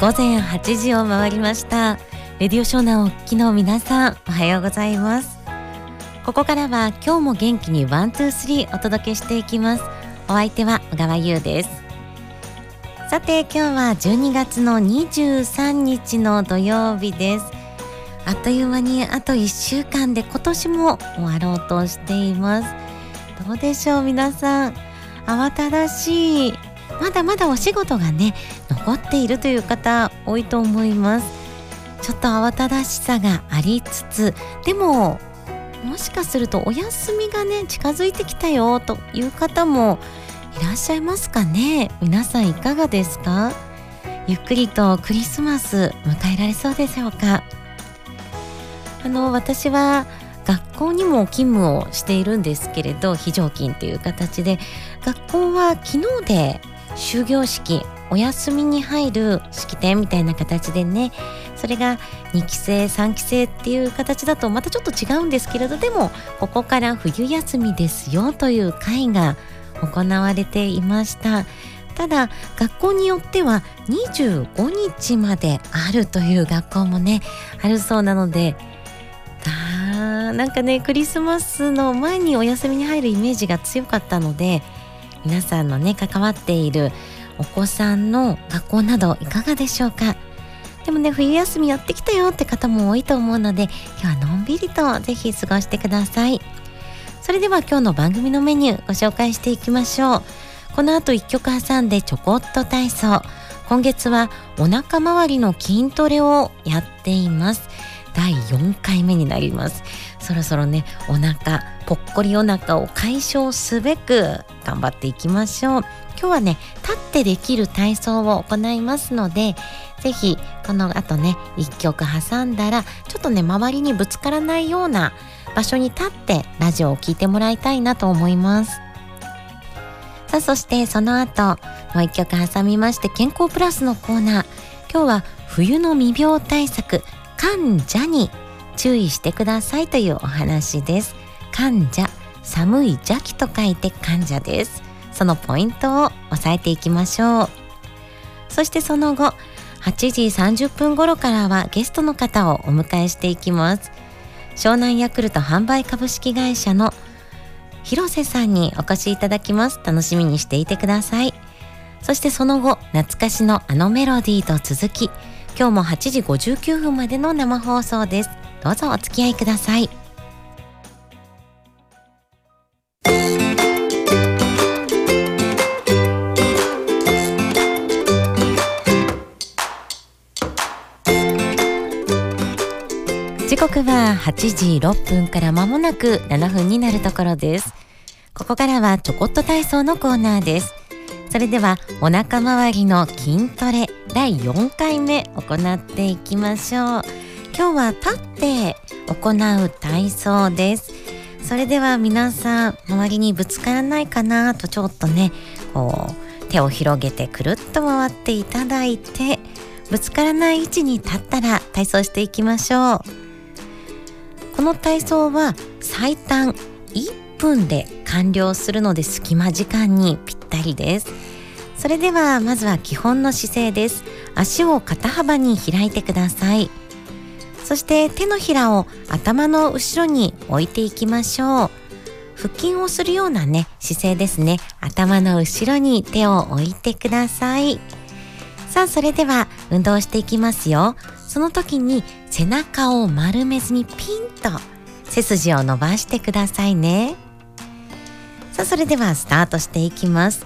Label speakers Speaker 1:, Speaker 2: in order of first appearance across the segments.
Speaker 1: 午前8時を回りました。レディオショーナをお聞きの皆さんおはようございます。ここからは今日も元気に one two three お届けしていきます。お相手は小川優です。さて今日は12月の23日の土曜日です。あっという間にあと1週間で今年も終わろうとしています。どうでしょう皆さん。慌ただしいまだまだお仕事がね残っているという方多いと思います。ちょっと慌ただしさがありつつでももしかするとお休みがね近づいてきたよという方もいらっしゃいますかね。皆さんいかがですか？ゆっくりとクリスマス迎えられそうでしょうか？あの私は学校にも勤務をしているんですけれど非常勤という形で学校は昨日で終業式お休みに入る式典みたいな形でねそれが2期生3期生っていう形だとまたちょっと違うんですけれどでもここから冬休みですよという会が行われていました。ただ学校によっては25日まであるという学校もねあるそうなのであなんかねクリスマスの前にお休みに入るイメージが強かったので皆さんのね関わっているお子さんの学校などいかがでしょうか？でもね冬休みやってきたよって方も多いと思うので今日はのんびりとぜひ過ごしてください。それでは今日の番組のメニューご紹介していきましょう。この後1曲挟んでちょこっと体操。今月はお腹周りの筋トレをやっています。第4回目になります。そろそろねお腹ぽっこりお腹を解消すべく頑張っていきましょう。今日はね立ってできる体操を行いますのでぜひこの後ね1曲挟んだらちょっとね周りにぶつからないような場所に立ってラジオを聴いてもらいたいなと思います。さあそしてその後もう1曲挟みまして健康プラスのコーナー。今日は冬の未病対策患者に注意してくださいというお話です。患者寒い邪気と書いて患者です。そのポイントを押さえていきましょう。そしてその後8時30分頃からはゲストの方をお迎えしていきます。湘南ヤクルト販売株式会社の広瀬さんにお越しいただきます。楽しみにしていてください。そしてその後懐かしのあのメロディーと続き今日も8時59分までの生放送です。どうぞお付き合いください。時刻は8時6分から間もなく7分になるところです。ここからはちょこっと体操のコーナーです。それではお腹周りの筋トレ第4回目行っていきましょう。今日は立って行う体操です。それでは皆さん周りにぶつからないかなとちょっとねこう手を広げてくるっと回っていただいてぶつからない位置に立ったら体操していきましょう。この体操は最短1分で完了するので隙間時間にぴったりです。それではまずは基本の姿勢です。足を肩幅に開いてください。そして手のひらを頭の後ろに置いていきましょう。腹筋をするようなね姿勢ですね。頭の後ろに手を置いてください。さあそれでは運動していきますよ。その時に背中を丸めずにピンと背筋を伸ばしてくださいね。さあそれではスタートしていきます。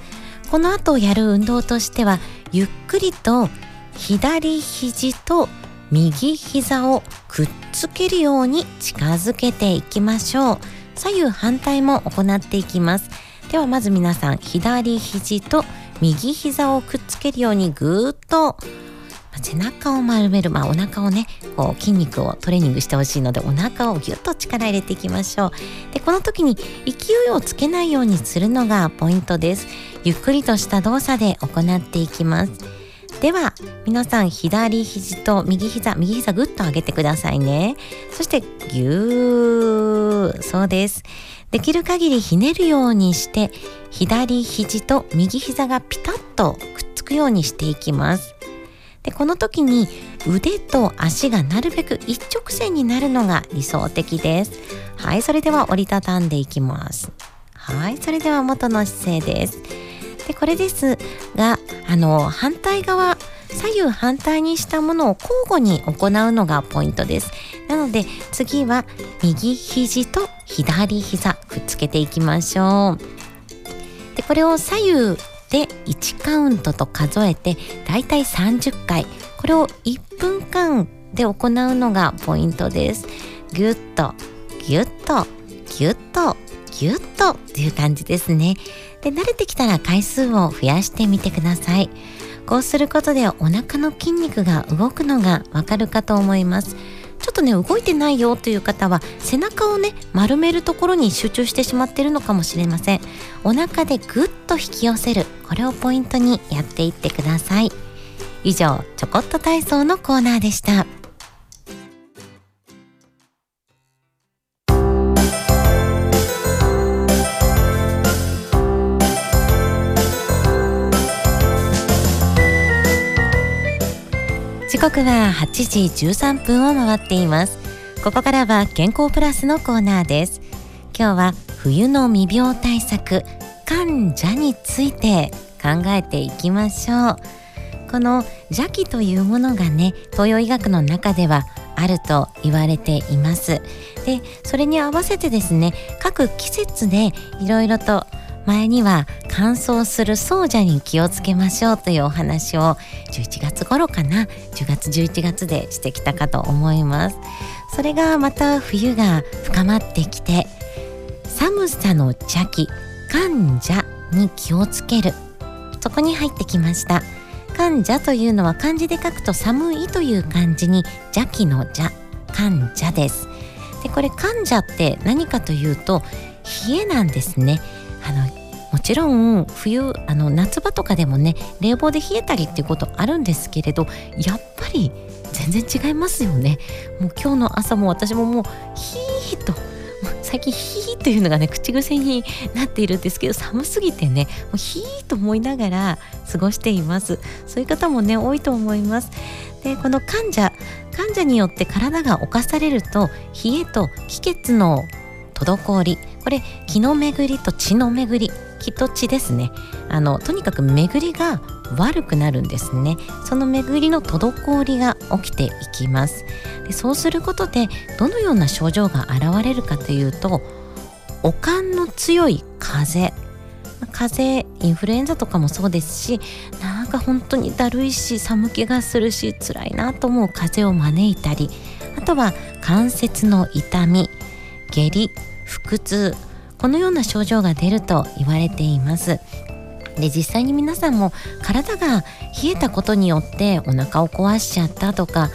Speaker 1: この後やる運動としてはゆっくりと左肘と右膝をくっつけるように近づけていきましょう。左右反対も行っていきます。ではまず皆さん左肘と右膝をくっつけるようにぐーっと。背中を丸める、まあ、お腹をねこう筋肉をトレーニングしてほしいのでお腹をぎゅっと力入れていきましょう。でこの時に勢いをつけないようにするのがポイントです。ゆっくりとした動作で行っていきます。では皆さん左肘と右膝右膝ぐっと上げてくださいね。そしてぎゅー。そうです。できる限りひねるようにして左肘と右膝がピタッとくっつくようにしていきます。でこの時に腕と足がなるべく一直線になるのが理想的です。はいそれでは折りたたんでいきます。はいそれでは元の姿勢です。でこれですがあの反対側左右反対にしたものを交互に行うのがポイントです。なので次は右肘と左膝くっつけていきましょう。でこれを左右で1カウントと数えてだいたい30回。これを1分間で行うのがポイントです。ぎゅっとぎゅっと。とぎゅっとっていう感じですね。で慣れてきたら回数を増やしてみてください。こうすることでお腹の筋肉が動くのがわかるかと思います。ちょっとね動いてないよという方は背中をね丸めるところに集中してしまってるのかもしれません。お腹でぐっと引き寄せる。これをポイントにやっていってください。以上ちょこっと体操のコーナーでした。刻は8時13分を回っています。ここからは健康プラスのコーナーです。今日は冬の未病対策患者について考えていきましょう。この邪気というものがね東洋医学の中ではあると言われています。でそれに合わせてですね各季節でいろいろと前には乾燥する奏者に気をつけましょうというお話を11月頃かな。10月11月でしてきたかと思います。それがまた冬が深まってきて寒さの邪気患者に気をつける。そこに入ってきました。患者というのは漢字で書くと寒いという漢字に邪気の邪患者です。でこれ患者って何かというと冷えなんですね。あのちろん冬あの夏場とかでもね冷房で冷えたりっていうことあるんですけれどやっぱり全然違いますよね。もう今日の朝も私ももうヒーと最近ヒーというのがね口癖になっているんですけど寒すぎてねもうヒーと思いながら過ごしています。そういう方もね多いと思います。でこの患者患者によって体が侵されると冷えと気血の滞りこれ気の巡りと血の巡り気と血ですね。あのとにかく巡りが悪くなるんですね。その巡りの滞りが起きていきます。でそうすることでどのような症状が現れるかというと悪寒の強い風。邪風邪インフルエンザとかもそうですしなんか本当にだるいし寒気がするし辛いなと思う風邪を招いたりあとは関節の痛み下痢腹痛このような症状が出ると言われています。で実際に皆さんも体が冷えたことによってお腹を壊しちゃったとか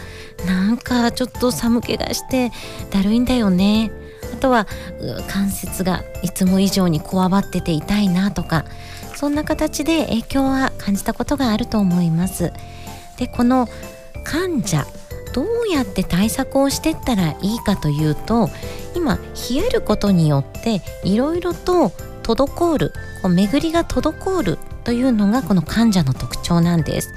Speaker 1: なんかちょっと寒気がしてだるいんだよね。あとは関節がいつも以上にこわばってて痛いなとかそんな形で影響は感じたことがあると思います。でこの患者どうやって対策をしてったらいいかというと今冷えることによっていろいろと滞るこう巡りが滞るというのがこの患者の特徴なんです。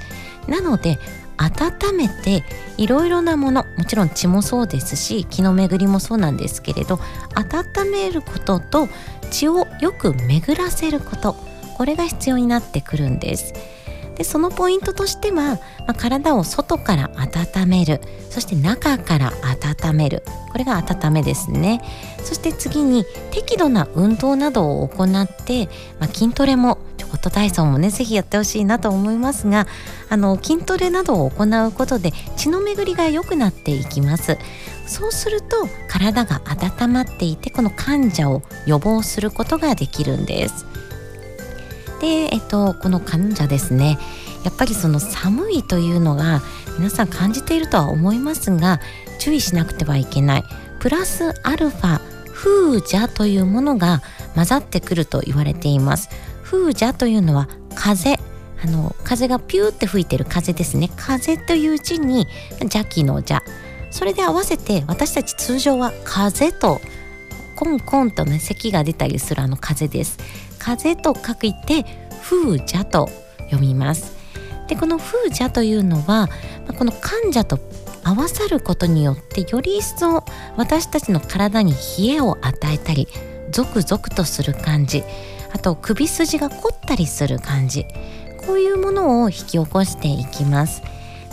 Speaker 1: なので温めていろいろなものもちろん血もそうですし気の巡りもそうなんですけれど温めることと血をよく巡らせることこれが必要になってくるんです。でそのポイントとしては、まあ、体を外から温める。そして中から温める。これが温めですね。そして次に適度な運動などを行って、まあ、筋トレもちょこっと体操もね是非やってほしいなと思いますがあの筋トレなどを行うことで血の巡りが良くなっていきます。そうすると体が温まっていてこの患者を予防することができるんです。で、えっと、この患者ですねやっぱりその寒いというのが皆さん感じているとは思いますが注意しなくてはいけない。プラスアルファ風邪というものが混ざってくると言われています。風邪というのは風あの風がピューって吹いてる風ですね。風という字に邪気の邪。それで合わせて私たち通常は風とコンコンとね咳が出たりするあの風です。風と書いて風邪と読みます。でこの風邪というのはこの患者と合わさることによってより一層私たちの体に冷えを与えたりゾクゾクとする感じあと首筋が凝ったりする感じこういうものを引き起こしていきます。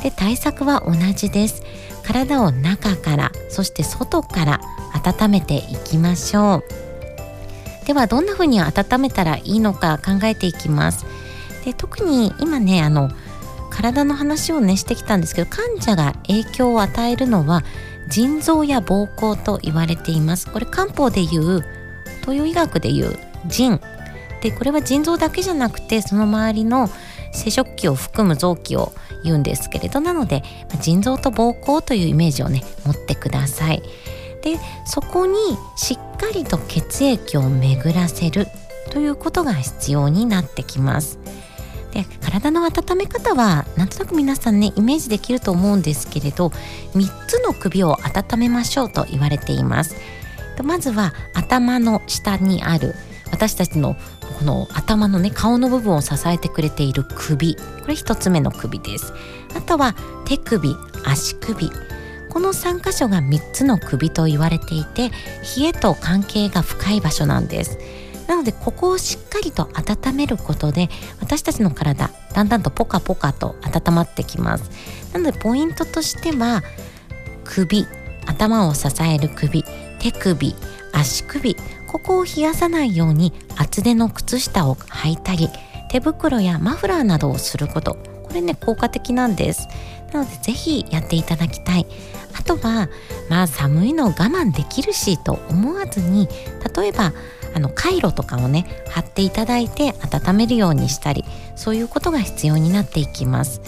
Speaker 1: で対策は同じです。体を中からそして外から温めていきましょう。ではどんな風に温めたらいいのか考えていきます。で特に今ねあの体の話をねしてきたんですけど患者が影響を与えるのは腎臓や膀胱と言われています。これ漢方でいう東洋医学でいう腎。でこれは腎臓だけじゃなくてその周りの生殖器を含む臓器を言うんですけれどなので腎臓と膀胱というイメージをね持ってください。でそこにしっかりと血液を巡らせるということが必要になってきます。で体の温め方はなんとなく皆さんねイメージできると思うんですけれど3つの首を温めましょうと言われています。まずは頭の下にある私たちのこの頭のね顔の部分を支えてくれている首。これ1つ目の首です。あとは手首足首。この3箇所が3つの首と言われていて冷えと関係が深い場所なんです。なのでここをしっかりと温めることで私たちの体だんだんとポカポカと温まってきます。なのでポイントとしては首頭を支える首手首足首ここを冷やさないように厚手の靴下を履いたり手袋やマフラーなどをすること。これね効果的なんです。なのでぜひやっていただきたい。あとはまあ寒いの我慢できるしと思わずに例えばあのカイロとかをね貼っていただいて温めるようにしたりそういうことが必要になっていきます。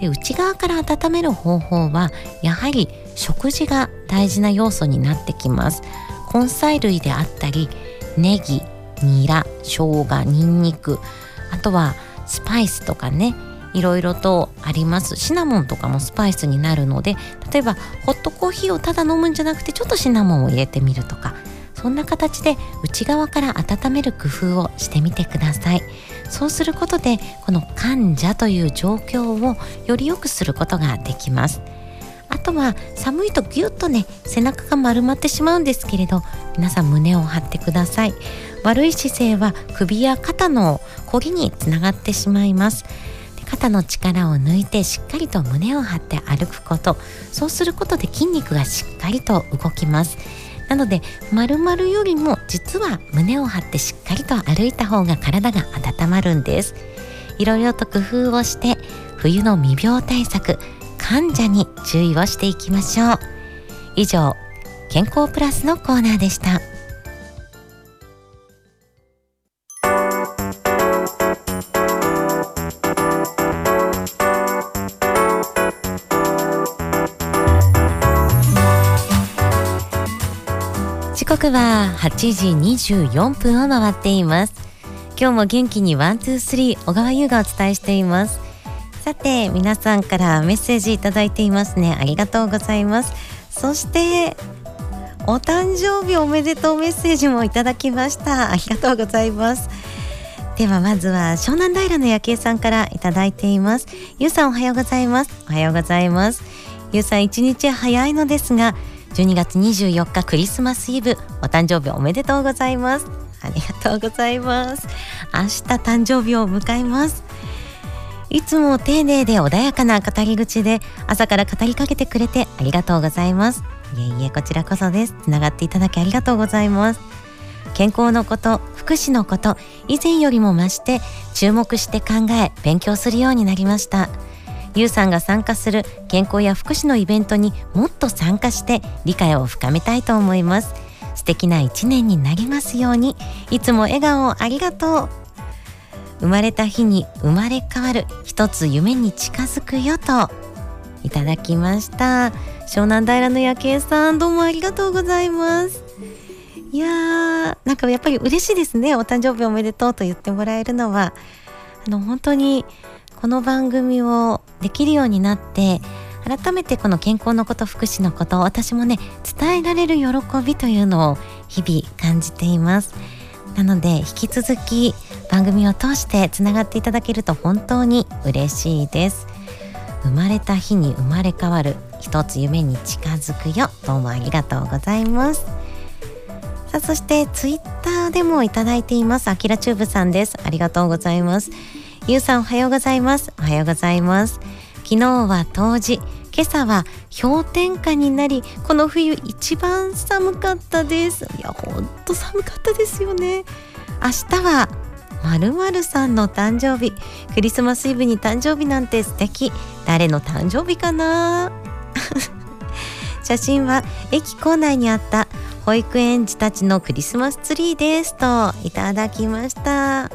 Speaker 1: で内側から温める方法はやはり食事が大事な要素になってきます。根菜類であったりネギニラ生姜ニンニクあとはスパイスとかねいろいろとあります。シナモンとかもスパイスになるので例えばホットコーヒーをただ飲むんじゃなくてちょっとシナモンを入れてみるとかそんな形で内側から温める工夫をしてみてください。そうすることでこの患者という状況をより良くすることができます。あとは寒いとギュッとね背中が丸まってしまうんですけれど皆さん胸を張ってください。悪い姿勢は首や肩のこぎにつながってしまいます。肩の力を抜いてしっかりと胸を張って歩くこと。そうすることで筋肉がしっかりと動きます。なので丸々よりも実は胸を張ってしっかりと歩いた方が体が温まるんです。いろいろと工夫をして冬の未病対策患者に注意をしていきましょう。以上健康プラスのコーナーでした。刻は8時24分を回っています。今日も元気に one two three 小川優がお伝えしています。さて皆さんからメッセージいただいていますね。ありがとうございます。そしてお誕生日おめでとうメッセージもいただきました。ありがとうございます。ではまずは湘南平の夜景さんからいただいています。ゆうさんおはようございます。おはようございます。ゆうさん一日早いのですが12月24日クリスマスイブお誕生日おめでとうございます。ありがとうございます。明日誕生日を迎えます。いつも丁寧で穏やかな語り口で朝から語りかけてくれてありがとうございます。いえいえこちらこそです。つながっていただきありがとうございます。健康のこと福祉のこと以前よりも増して注目して考え勉強するようになりました。ゆうさんが参加する健康や福祉のイベントにもっと参加して理解を深めたいと思います。素敵な一年になりますようにいつも笑顔ありがとう生まれた日に生まれ変わる一つ夢に近づくよといただきました。湘南平の夜景さんどうもありがとうございます。いやーなんかやっぱり嬉しいですね。お誕生日おめでとうと言ってもらえるのは。あの本当にこの番組をできるようになって改めてこの健康のこと福祉のこと私もね伝えられる喜びというのを日々感じています。なので引き続き番組を通してつながっていただけると本当に嬉しいです。生まれた日に生まれ変わる一つ夢に近づくよどうもありがとうございます。さあそしてツイッターでもいただいていますあきらチューブさんです。ありがとうございます。ゆうさんおはようございます。おはようございます。昨日は冬至。今朝は氷点下になりこの冬一番寒かったです。いやほんと寒かったですよね。明日はまるまるさんの誕生日。クリスマスイブに誕生日なんて素敵。誰の誕生日かな？写真は駅構内にあった保育園児たちのクリスマスツリーですといただきました。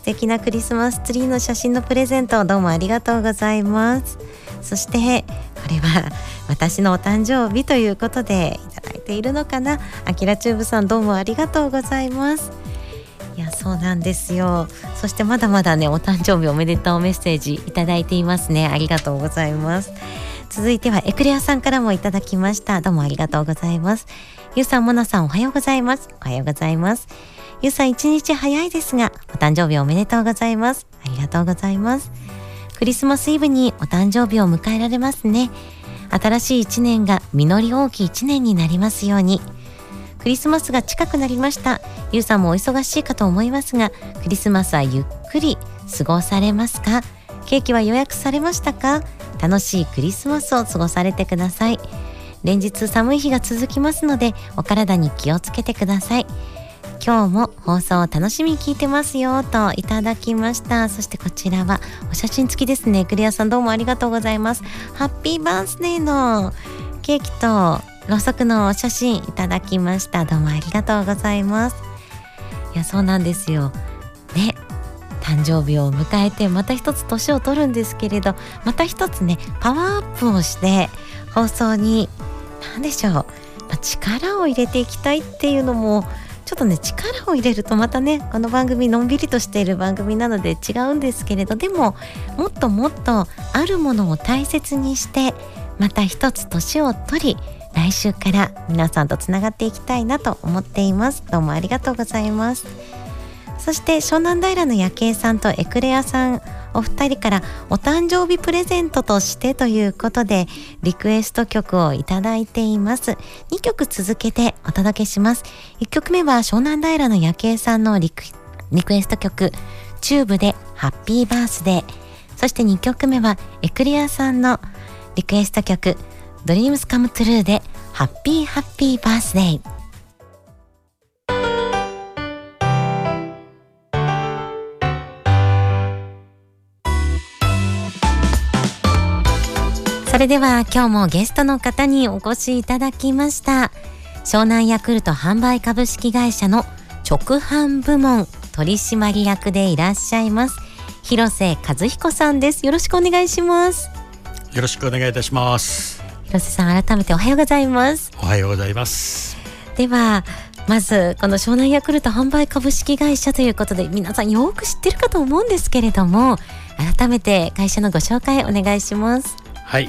Speaker 1: 素敵なクリスマスツリーの写真のプレゼントどうもありがとうございます。そしてこれは私のお誕生日ということでいただいているのかな？あきらチューブさんどうもありがとうございます。いやそうなんですよ。そしてまだまだねお誕生日おめでとうメッセージいただいていますね。ありがとうございます。続いてはエクレアさんからもいただきました。どうもありがとうございます。ゆうさんもなさんおはようございます。おはようございます。ゆうさん一日早いですがお誕生日おめでとうございます。ありがとうございます。クリスマスイブにお誕生日を迎えられますね。新しい一年が実り大きい一年になりますように。クリスマスが近くなりました。ゆうさんもお忙しいかと思いますがクリスマスはゆっくり過ごされますか？ケーキは予約されましたか？楽しいクリスマスを過ごされてください。連日寒い日が続きますのでお体に気をつけてください。今日も放送を楽しみに聞いてますよといただきました。そしてこちらはお写真付きですね。クリアさんどうもありがとうございます。ハッピーバースデーのケーキとろうそくのお写真いただきました。どうもありがとうございます。いやそうなんですよ。ね。誕生日を迎えてまた一つ年を取るんですけれどまた一つねパワーアップをして放送に何でしょう、まあ、力を入れていきたいっていうのもちょっとね力を入れるとまたねこの番組のんびりとしている番組なので違うんですけれどでももっともっとあるものを大切にしてまた一つ年を取り来週から皆さんとつながっていきたいなと思っています。どうもありがとうございます。そして湘南平の夜景さんとエクレアさんお二人からお誕生日プレゼントとしてということでリクエスト曲をいただいています。2曲続けてお届けします。1曲目は湘南平の夜景さんのリクリクエスト曲チューブで Happy Birthday。そして2曲目はエクレアさんのリクエスト曲 DREAMS COME TRUE で Happy Happy Birthday。れでは今日もゲストの方にお越しいただきました。湘南ヤクルト販売株式会社の直販部門取締役でいらっしゃいます。広瀬和彦さんです。よろしくお願いします。
Speaker 2: よろしくお願いいたします。
Speaker 1: 広瀬さん改めておはようございます。
Speaker 2: おはようございます。
Speaker 1: ではまずこの湘南ヤクルト販売株式会社ということで皆さんよく知ってるかと思うんですけれども改めて会社のご紹介お願いします。
Speaker 2: はい、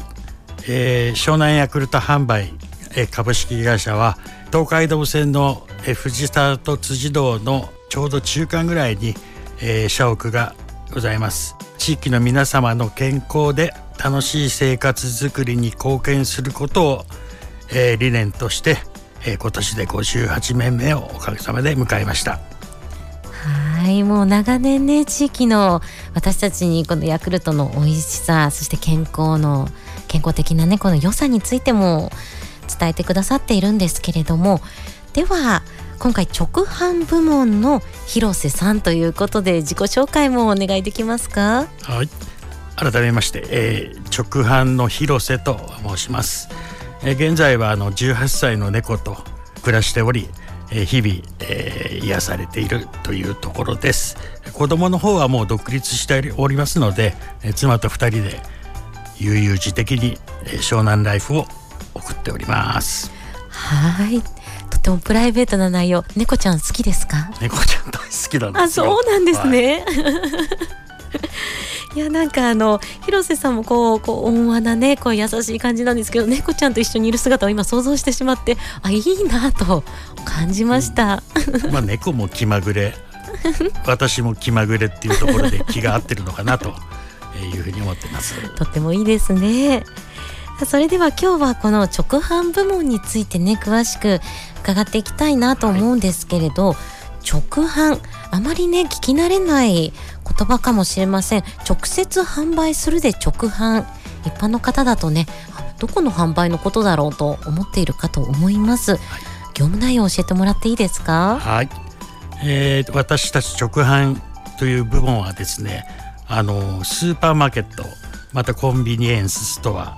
Speaker 2: えー、湘南ヤクルト販売、えー、株式会社は東海道線の、えー、藤沢と辻堂のちょうど中間ぐらいに、えー、社屋がございます。地域の皆様の健康で楽しい生活づくりに貢献することを、えー、理念として、えー、今年で58年目をおかげさまで迎えました。
Speaker 1: はいもう長年ね地域の私たちにこのヤクルトの美味しさそして健康の健康的なねこの良さについても伝えてくださっているんですけれどもでは今回直販部門の広瀬さんということで自己紹介もお願いできますか？
Speaker 2: はい。改めまして、えー、直販の広瀬と申します、えー、現在はあの18歳の猫と暮らしておりえ日々、えー、癒されているというところです。子供の方はもう独立しておりますので、え妻と2人で悠々自適に、え湘南ライフを送っております。
Speaker 1: はい。とてもプライベートな内容。猫ちゃん好きですか？
Speaker 2: 猫ちゃん大好きなん
Speaker 1: あそうなんですね、はい。いやなんかあの広瀬さんもこうこう温和なねこう優しい感じなんですけど猫ちゃんと一緒にいる姿を今想像してしまってあいいなと感じました、
Speaker 2: うん、まあ猫も気まぐれ。私も気まぐれっていうところで気が合ってるのかなというふうに思ってます。
Speaker 1: とってもいいですね。それでは今日はこの直販部門についてね詳しく伺っていきたいなと思うんですけれど、はい、直販あまりね聞き慣れない言葉かもしれません。直接販売するで直販。一般の方だとねどこの販売のことだろうと思っているかと思います、はい、業務内容を教えてもらっていいですか？
Speaker 2: はい、えー、私たち直販という部門はですねあのスーパーマーケットまたコンビニエンスストア、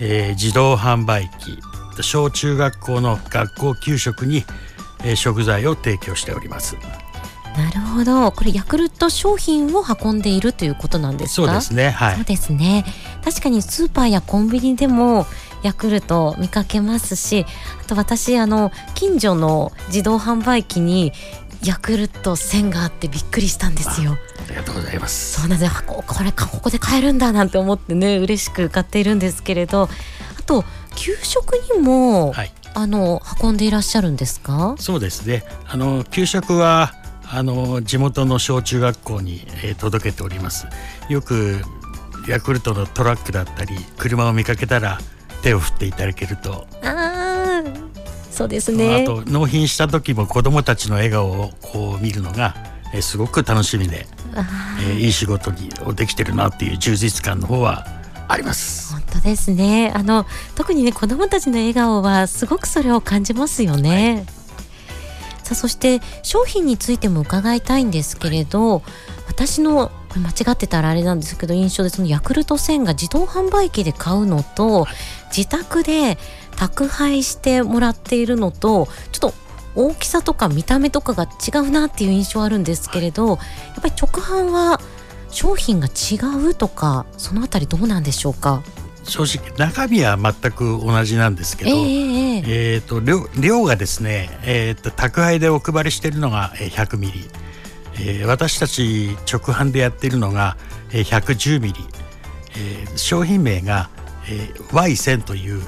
Speaker 2: えー、自動販売機小中学校の学校給食に、えー、食材を提供しております。
Speaker 1: なるほど。これヤクルト商品を運んでいるということなんです
Speaker 2: か？そうですね。はい。
Speaker 1: そうですね。確かにスーパーやコンビニでもヤクルト見かけますしあと私あの近所の自動販売機にヤクルト1000があってびっくりしたんですよ
Speaker 2: ありがとうございます。
Speaker 1: そうなんです。ここれここで買えるんだなんて思ってね嬉しく買っているんですけれど。あと給食にも、はい、あの運んでいらっしゃるんですか？
Speaker 2: そうですね。あの給食はあの地元の小中学校に、えー、届けております。よくヤクルトのトラックだったり車を見かけたら手を振っていただけると。
Speaker 1: あそうですね。
Speaker 2: あと納品した時も子どもたちの笑顔をこう見るのが、えー、すごく楽しみで、えー、いい仕事にできてるなっていう充実感の方はあります。
Speaker 1: 本当ですね。あの特にね子どもたちの笑顔はすごくそれを感じますよね、はい。さあそして商品についても伺いたいんですけれど、はい、私の間違ってたらあれなんですけど印象でそのヤクルト1000が自動販売機で買うのと、はい、自宅で宅配してもらっているのとちょっと大きさとか見た目とかが違うなっていう印象あるんですけれど、はい、やっぱり直販は商品が違うとかそのあたりどうなんでしょうか？
Speaker 2: 正直中身は全く同じなんですけど、えー、えーと量量がですね、えーと、宅配でお配りしているのが100ミリ、えー、私たち直販でやっているのが110ミリ、えー、商品名が、えー、Y1000 という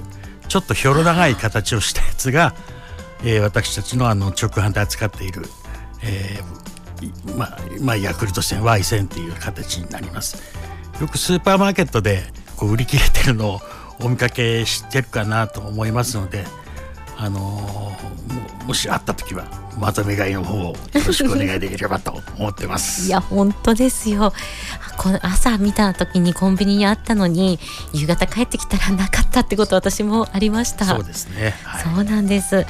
Speaker 2: ちょっとひょろ長い形をしたやつが、えー、私たちのあの直販で扱っている、えーまあまあ、ヤクルト1000 Y1000 という形になります。よくスーパーマーケットでこう売り切れてるのをお見かけしてるかなと思いますので、あのー、もしあった時はまとめ買いの方をよろしくお願いできればと思ってます。
Speaker 1: いや本当ですよ。この朝見た時にコンビニにあったのに夕方帰ってきたらなかったってこと私もありました。
Speaker 2: そうですね、
Speaker 1: はい、そうなんです。え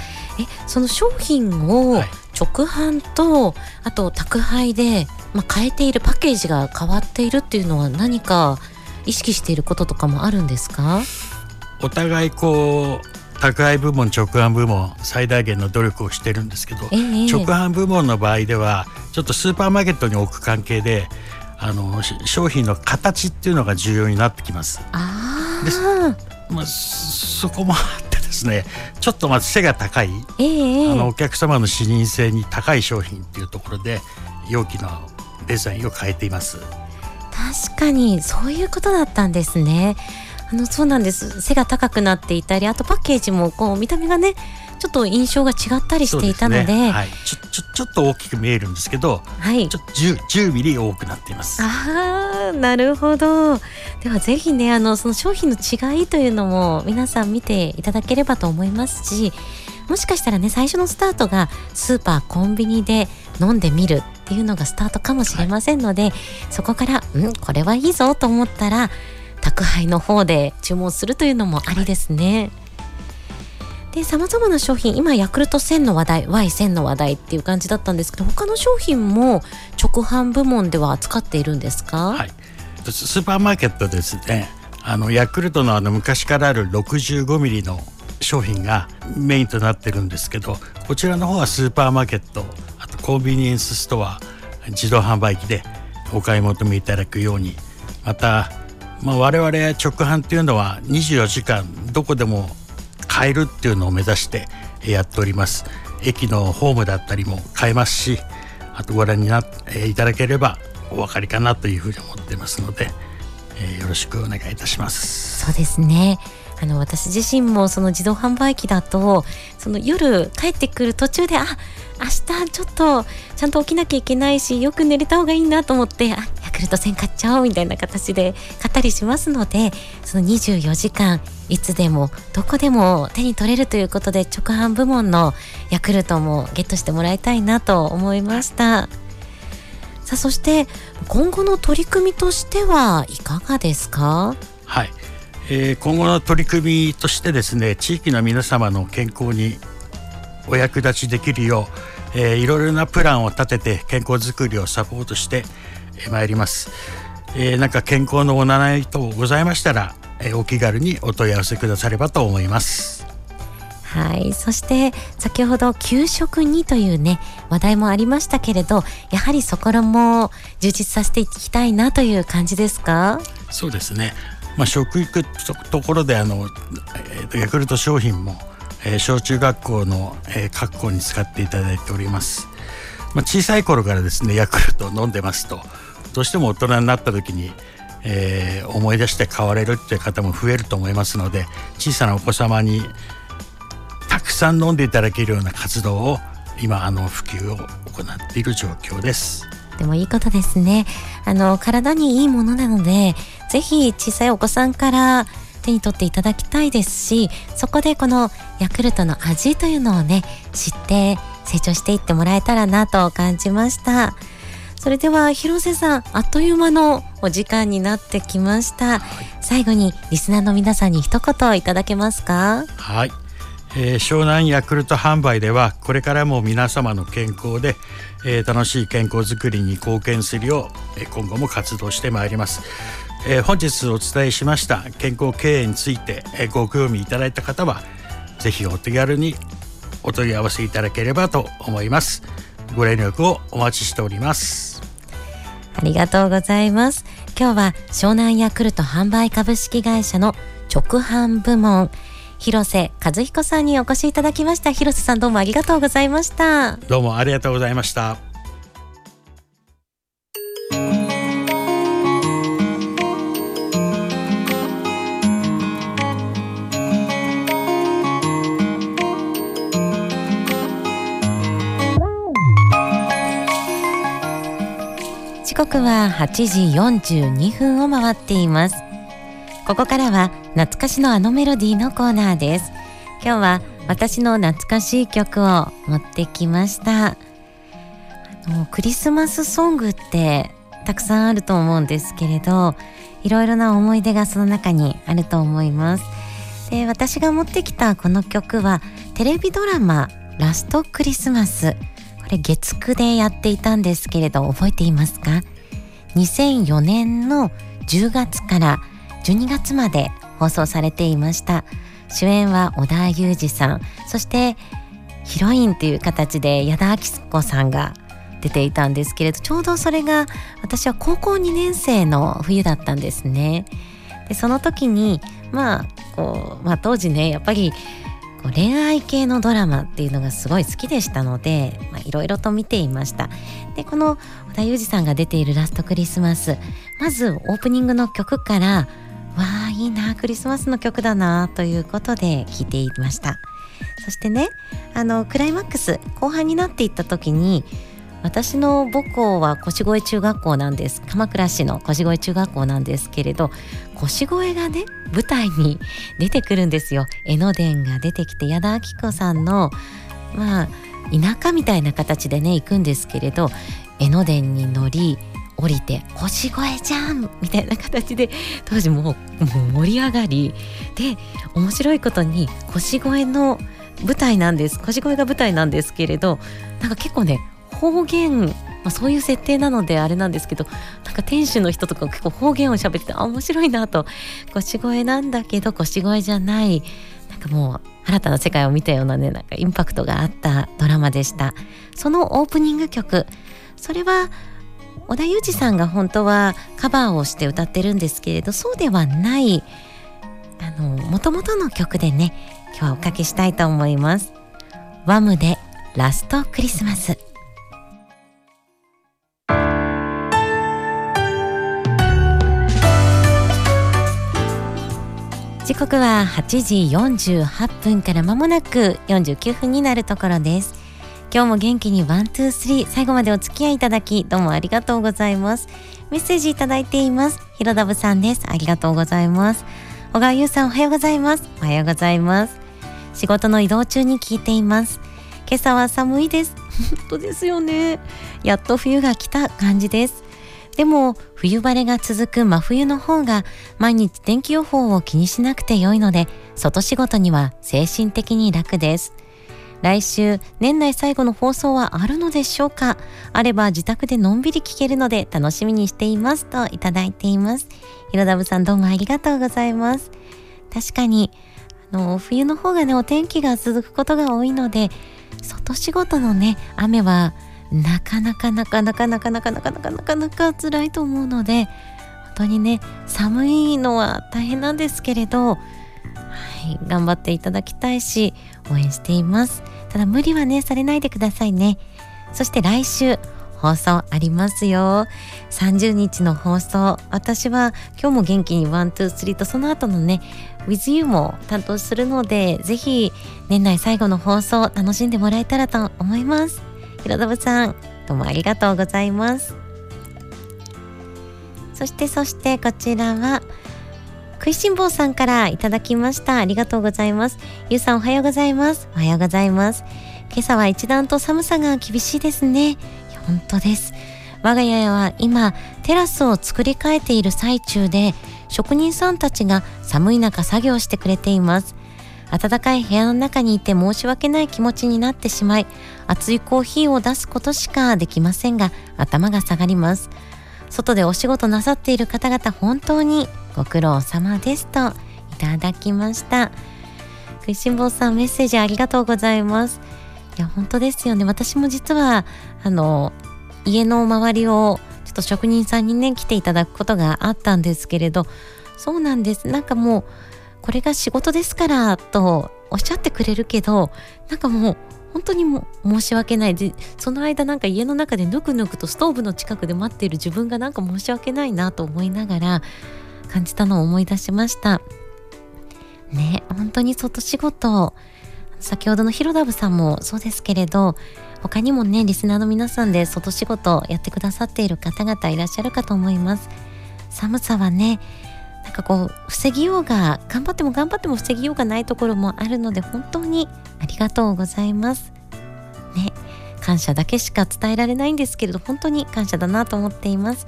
Speaker 1: その商品を直販と、はい、あと宅配で、まあ、変えているパッケージが変わっているっていうのは何か意識していることとかもあるんですか？
Speaker 2: お互いこう宅配部門直販部門最大限の努力をしてるんですけど、えー、直販部門の場合ではちょっとスーパーマーケットに置く関係であの商品の形っていうのが重要になってきます。
Speaker 1: あ
Speaker 2: まあ、そこもあってですねちょっとまず背が高い、
Speaker 1: えー、
Speaker 2: あのお客様の視認性に高い商品っていうところで容器のデザインを変えています。
Speaker 1: 確かにそういうことだったんですねあのそうなんです。背が高くなっていたりあとパッケージもこう見た目がねちょっと印象が違ったりしていたので、ね。
Speaker 2: はい、ちょちょちょっと大きく見えるんですけど、
Speaker 1: はい、
Speaker 2: ちょ 10, 10ミリ多くなっています。
Speaker 1: あなるほど。ではぜひねあのその商品の違いというのも皆さん見ていただければと思いますしもしかしたらね最初のスタートがスーパーコンビニで飲んでみるっていうのがスタートかもしれませんので、はい、そこからうんこれはいいぞと思ったら宅配の方で注文するというのもありですね。でさまざまな商品今ヤクルト1000の話題 Y1000 の話題っていう感じだったんですけど他の商品も直販部門では扱っているんですか、
Speaker 2: はい、スーパーマーケットですね。あのヤクルトのあの昔からある65ミリの商品がメインとなってるんですけどこちらの方はスーパーマーケットあとコンビニエンスストア自動販売機でお買い求めいただくようにまた、まあ、我々直販っていうのは24時間どこでも買えるっていうのを目指してやっております。駅のホームだったりも買えますしあとご覧になっていただければお分かりかなというふうに思ってますので、えー、よろしくお願いいたします。
Speaker 1: そうですね。あの私自身もその自動販売機だとその夜帰ってくる途中であ明日ちょっとちゃんと起きなきゃいけないしよく寝れた方がいいなと思ってあヤクルト1000買っちゃおうみたいな形で買ったりしますのでその24時間いつでもどこでも手に取れるということで直販部門のヤクルトもゲットしてもらいたいなと思いました。さあそして今後の取り組みとしてはいかがですか？
Speaker 2: はい、えー、今後の取り組みとしてですね地域の皆様の健康にお役立ちできるよう、えー、いろいろなプランを立てて健康づくりをサポートしてまいります、えー、なんか健康のお習い等ございましたら、えー、お気軽にお問い合わせくださればと思います。
Speaker 1: はい。そして先ほど給食にというね話題もありましたけれどやはりそこらも充実させていきたいなという感じですか？
Speaker 2: そうですねまあ食育ところであの、えー、ヤクルト商品も、えー、小中学校の、えー、学校に使っていただいております。まあ、小さい頃からですねヤクルトを飲んでますと。どうしても大人になった時にえー、思い出して買われるっていう方も増えると思いますので小さなお子様にたくさん飲んでいただけるような活動を今あの普及を行っている状況です。
Speaker 1: でもいいことですね。あの体にいいものなのでぜひ小さいお子さんから手に取っていただきたいですしそこでこのヤクルトの味というのをね知って成長していってもらえたらなと感じました。それでは広瀬さんあっという間のお時間になってきました、はい、最後にリスナーの皆さんに一言いただけますか？
Speaker 2: はい。えー、湘南ヤクルト販売ではこれからも皆様の健康で、えー、楽しい健康づくりに貢献するよう、えー、今後も活動してまいります、えー、本日お伝えしました健康経営について、えー、ご興味いただいた方はぜひお手軽にお問い合わせいただければと思います。ご連絡をお待ちしております。
Speaker 1: ありがとうございます。今日は湘南ヤクルト販売株式会社の直販部門広瀬和彦さんにお越しいただきました。広瀬さんどうもありがとうございました。
Speaker 2: どうもありがとうございました
Speaker 1: 刻は8時42分を回っています。ここからは懐かしのあのメロディーのコーナーです。今日は私の懐かしい曲を持ってきました。あのクリスマスソングってたくさんあると思うんですけれどいろいろな思い出がその中にあると思います。で私が持ってきたこの曲はテレビドラマラストクリスマス。これ月9でやっていたんですけれど覚えていますか？2004年の10月から12月まで放送されていました。主演は小田裕二さん。そしてヒロインという形で矢田亜希子さんが出ていたんですけれどちょうどそれが私は高校2年生の冬だったんですね。でその時にまあこう、まあ、当時ねやっぱりこう恋愛系のドラマっていうのがすごい好きでしたのでいろいろと見ていました。でこの田裕二さんが出ている「ラストクリスマス」まずオープニングの曲からわあいいなクリスマスの曲だなということで聴いていました。そしてねあのクライマックス後半になっていった時に私の母校は腰越中学校なんです。鎌倉市の腰越中学校なんですけれど腰越がね舞台に出てくるんですよ。江ノ電が出てきて矢田亜希子さんのまあ田舎みたいな形でね行くんですけれど江ノ電に乗り降りて「腰越えじゃん!」みたいな形で当時もう盛り上がり。で面白いことに腰越えの舞台なんです。腰越えが舞台なんですけれどなんか結構ね方言、まあ、そういう設定なのであれなんですけどなんか店主の人とか結構方言を喋ってあ面白いなと。腰越えなんだけど腰越えじゃない。かもう新たな世界を見たようなねなんかインパクトがあったドラマでした。そのオープニング曲それは織田裕二さんが本当はカバーをして歌ってるんですけれどそうではないあの元々の曲でね今日はおかけしたいと思います。ワムでラストクリスマス。時刻は8時48分から間もなく49分になるところです。今日も元気に One Two Three 最後までお付き合いいただきどうもありがとうございます。メッセージいただいています。ひろだぶさんです。ありがとうございます。小川優さんおはようございます。おはようございます。仕事の移動中に聞いています。今朝は寒いです。本当ですよね。やっと冬が来た感じです。でも冬晴れが続く真冬の方が毎日天気予報を気にしなくて良いので外仕事には精神的に楽です。来週年内最後の放送はあるのでしょうか？あれば自宅でのんびり聞けるので楽しみにしていますといただいています。ひろだぶさんどうもありがとうございます。確かにあの冬の方がねお天気が続くことが多いので外仕事のね雨はなかなかなかなかなかなかなかなかなかなか辛いと思うので本当にね寒いのは大変なんですけれど、はい、頑張っていただきたいし応援していますただ無理はねされないでくださいねそして来週放送ありますよ30日の放送私は今日も元気に One Two Three とその後のね With You も担当するのでぜひ年内最後の放送楽しんでもらえたらと思いますひろどぶさんどうもありがとうございます。そしてそしてこちらは食いしん坊さんからいただきました。ありがとうございます。ゆうさんおはようございます。おはようございます。今朝は一段と寒さが厳しいですね。本当です。我が家は今テラスを作り変えている最中で職人さんたちが寒い中作業してくれています。暖かい部屋の中にいて申し訳ない気持ちになってしまい熱いコーヒーを出すことしかできませんが頭が下がります。外でお仕事なさっている方々本当にご苦労様ですといただきました。食いしん坊さんメッセージありがとうございます。いや本当ですよね。私も実はあの家の周りをちょっと職人さんにね来ていただくことがあったんですけれどそうなんです。なんかもうこれが仕事ですからとおっしゃってくれるけどなんかもう本当にも申し訳ない。でその間なんか家の中でぬくぬくとストーブの近くで待っている自分がなんか申し訳ないなと思いながら感じたのを思い出しました。ね本当に外仕事先ほどのヒロダブさんもそうですけれど他にもねリスナーの皆さんで外仕事やってくださっている方々いらっしゃるかと思います。寒さはねかこう防ぎようが頑張っても頑張っても防ぎようがないところもあるので本当にありがとうございます。ね感謝だけしか伝えられないんですけれど本当に感謝だなと思っています。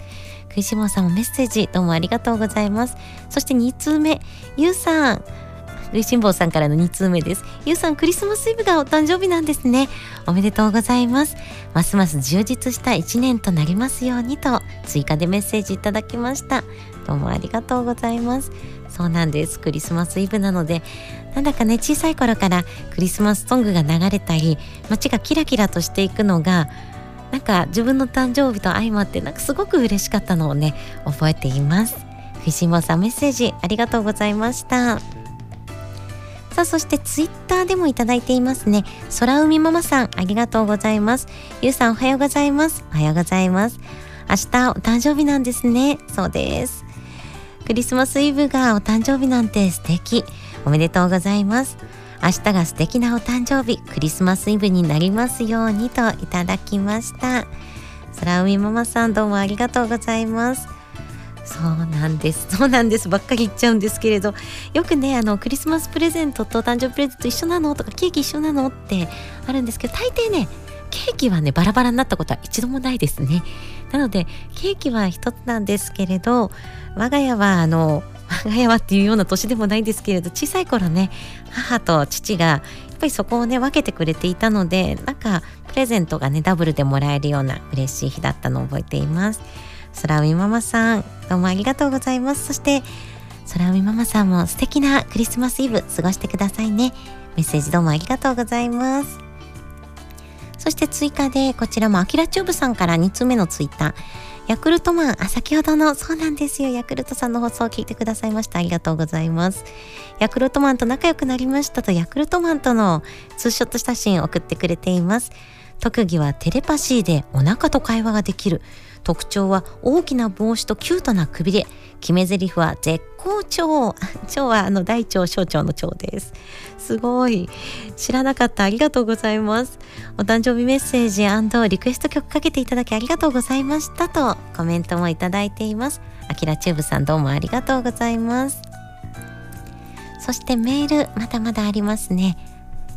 Speaker 1: 食いしもさんもメッセージどうもありがとうございます。そして2通目ゆうさん。しん坊さんからの2通目です。ゆうさんクリスマスイブがお誕生日なんですね。おめでとうございます。ますます充実した1年となりますようにと追加でメッセージいただきました。どうもありがとうございます。そうなんです。クリスマスイブなのでなんだかね小さい頃からクリスマスソングが流れたり街がキラキラとしていくのがなんか自分の誕生日と相まってなんかすごく嬉しかったのをね覚えています。フィシモさんメッセージありがとうございました。さあそしてツイッターでもいただいていますね。空海ママさんありがとうございます。ゆうさんおはようございます。おはようございます。明日お誕生日なんですね。そうです。クリスマスイブがお誕生日なんて素敵。おめでとうございます。明日が素敵なお誕生日。クリスマスイブになりますようにといただきました。空海ママさんどうもありがとうございます。そうなんです。そうなんです。ばっかり言っちゃうんですけれど。よくねあのクリスマスプレゼントと誕生日プレゼント一緒なのとかケーキ一緒なのってあるんですけど大抵ねケーキはねバラバラになったことは一度もないですね。なのでケーキは一つなんですけれど我が家はあの我が家はっていうような年でもないんですけれど小さい頃ね母と父がやっぱりそこをね分けてくれていたのでなんかプレゼントがねダブルでもらえるような嬉しい日だったのを覚えています。空海ママさんどうもありがとうございますそして空海ママさんも素敵なクリスマスイブ過ごしてくださいねメッセージどうもありがとうございますそして追加でこちらもアキラチューブさんから2通目のツイッターヤクルトマン、あ、先ほどの、そうなんですよ。ヤクルトさんの放送を聞いてくださいました。ありがとうございます。ヤクルトマンと仲良くなりましたと、ヤクルトマンとのツーショット写真を送ってくれています。特技はテレパシーでお腹と会話ができる。特徴は大きな帽子とキュートなくびれ。決め台詞は絶好調。調はあの大腸小腸の腸です。すごい。知らなかったありがとうございます。お誕生日メッセージリクエスト曲かけていただきありがとうございましたとコメントもいただいています。あきらチューブさんどうもありがとうございます。そしてメールまだまだありますね。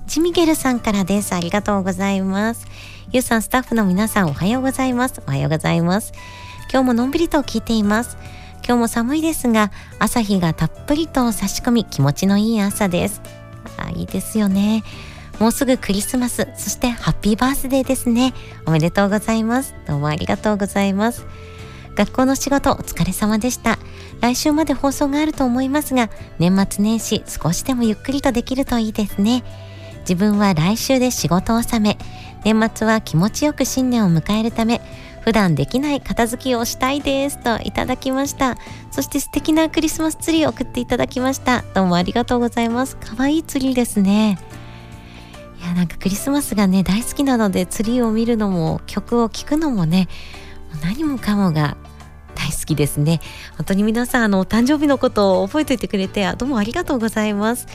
Speaker 1: ジミゲルさんからです。ありがとうございます。ゆうさんスタッフの皆さんおはようございます。おはようございます。今日ものんびりと聞いています。今日も寒いですが朝日がたっぷりと差し込み気持ちのいい朝です。あいいですよね。もうすぐクリスマスそしてハッピーバースデーですね。おめでとうございます。どうもありがとうございます。学校の仕事お疲れ様でした。来週まで放送があると思いますが年末年始少しでもゆっくりとできるといいですね。自分は来週で仕事を納め年末は気持ちよく新年を迎えるため普段できない片付けをしたいですといただきました。そして素敵なクリスマスツリーを送っていただきました。どうもありがとうございます。可愛いツリーですね。いやなんかクリスマスがね大好きなのでツリーを見るのも曲を聴くのもね何もかもが大好きですね。本当に皆さんあの誕生日のことを覚えておいてくれてどうもありがとうございます。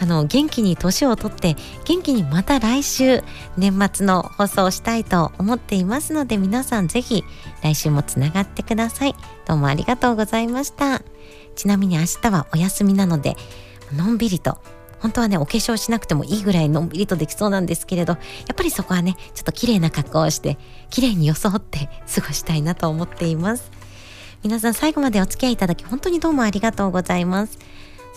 Speaker 1: あの元気に年をとって元気にまた来週年末の放送をしたいと思っていますので皆さんぜひ来週もつながってください。どうもありがとうございました。ちなみに明日はお休みなのでのんびりと本当はねお化粧しなくてもいいぐらいのんびりとできそうなんですけれどやっぱりそこはねちょっと綺麗な格好をして綺麗に装って過ごしたいなと思っています。皆さん最後までお付き合いいただき本当にどうもありがとうございます。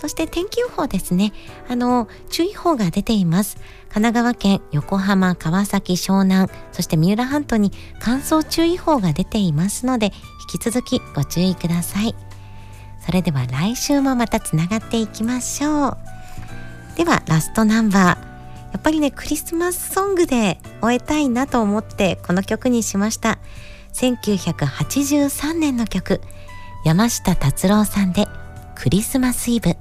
Speaker 1: そして天気予報ですね。あの、注意報が出ています。神奈川県、横浜、川崎、湘南、そして三浦半島に乾燥注意報が出ていますので、引き続きご注意ください。それでは来週もまたつながっていきましょう。では、ラストナンバー。やっぱりね、クリスマスソングで終えたいなと思ってこの曲にしました。1983年の曲、山下達郎さんでクリスマスイブ。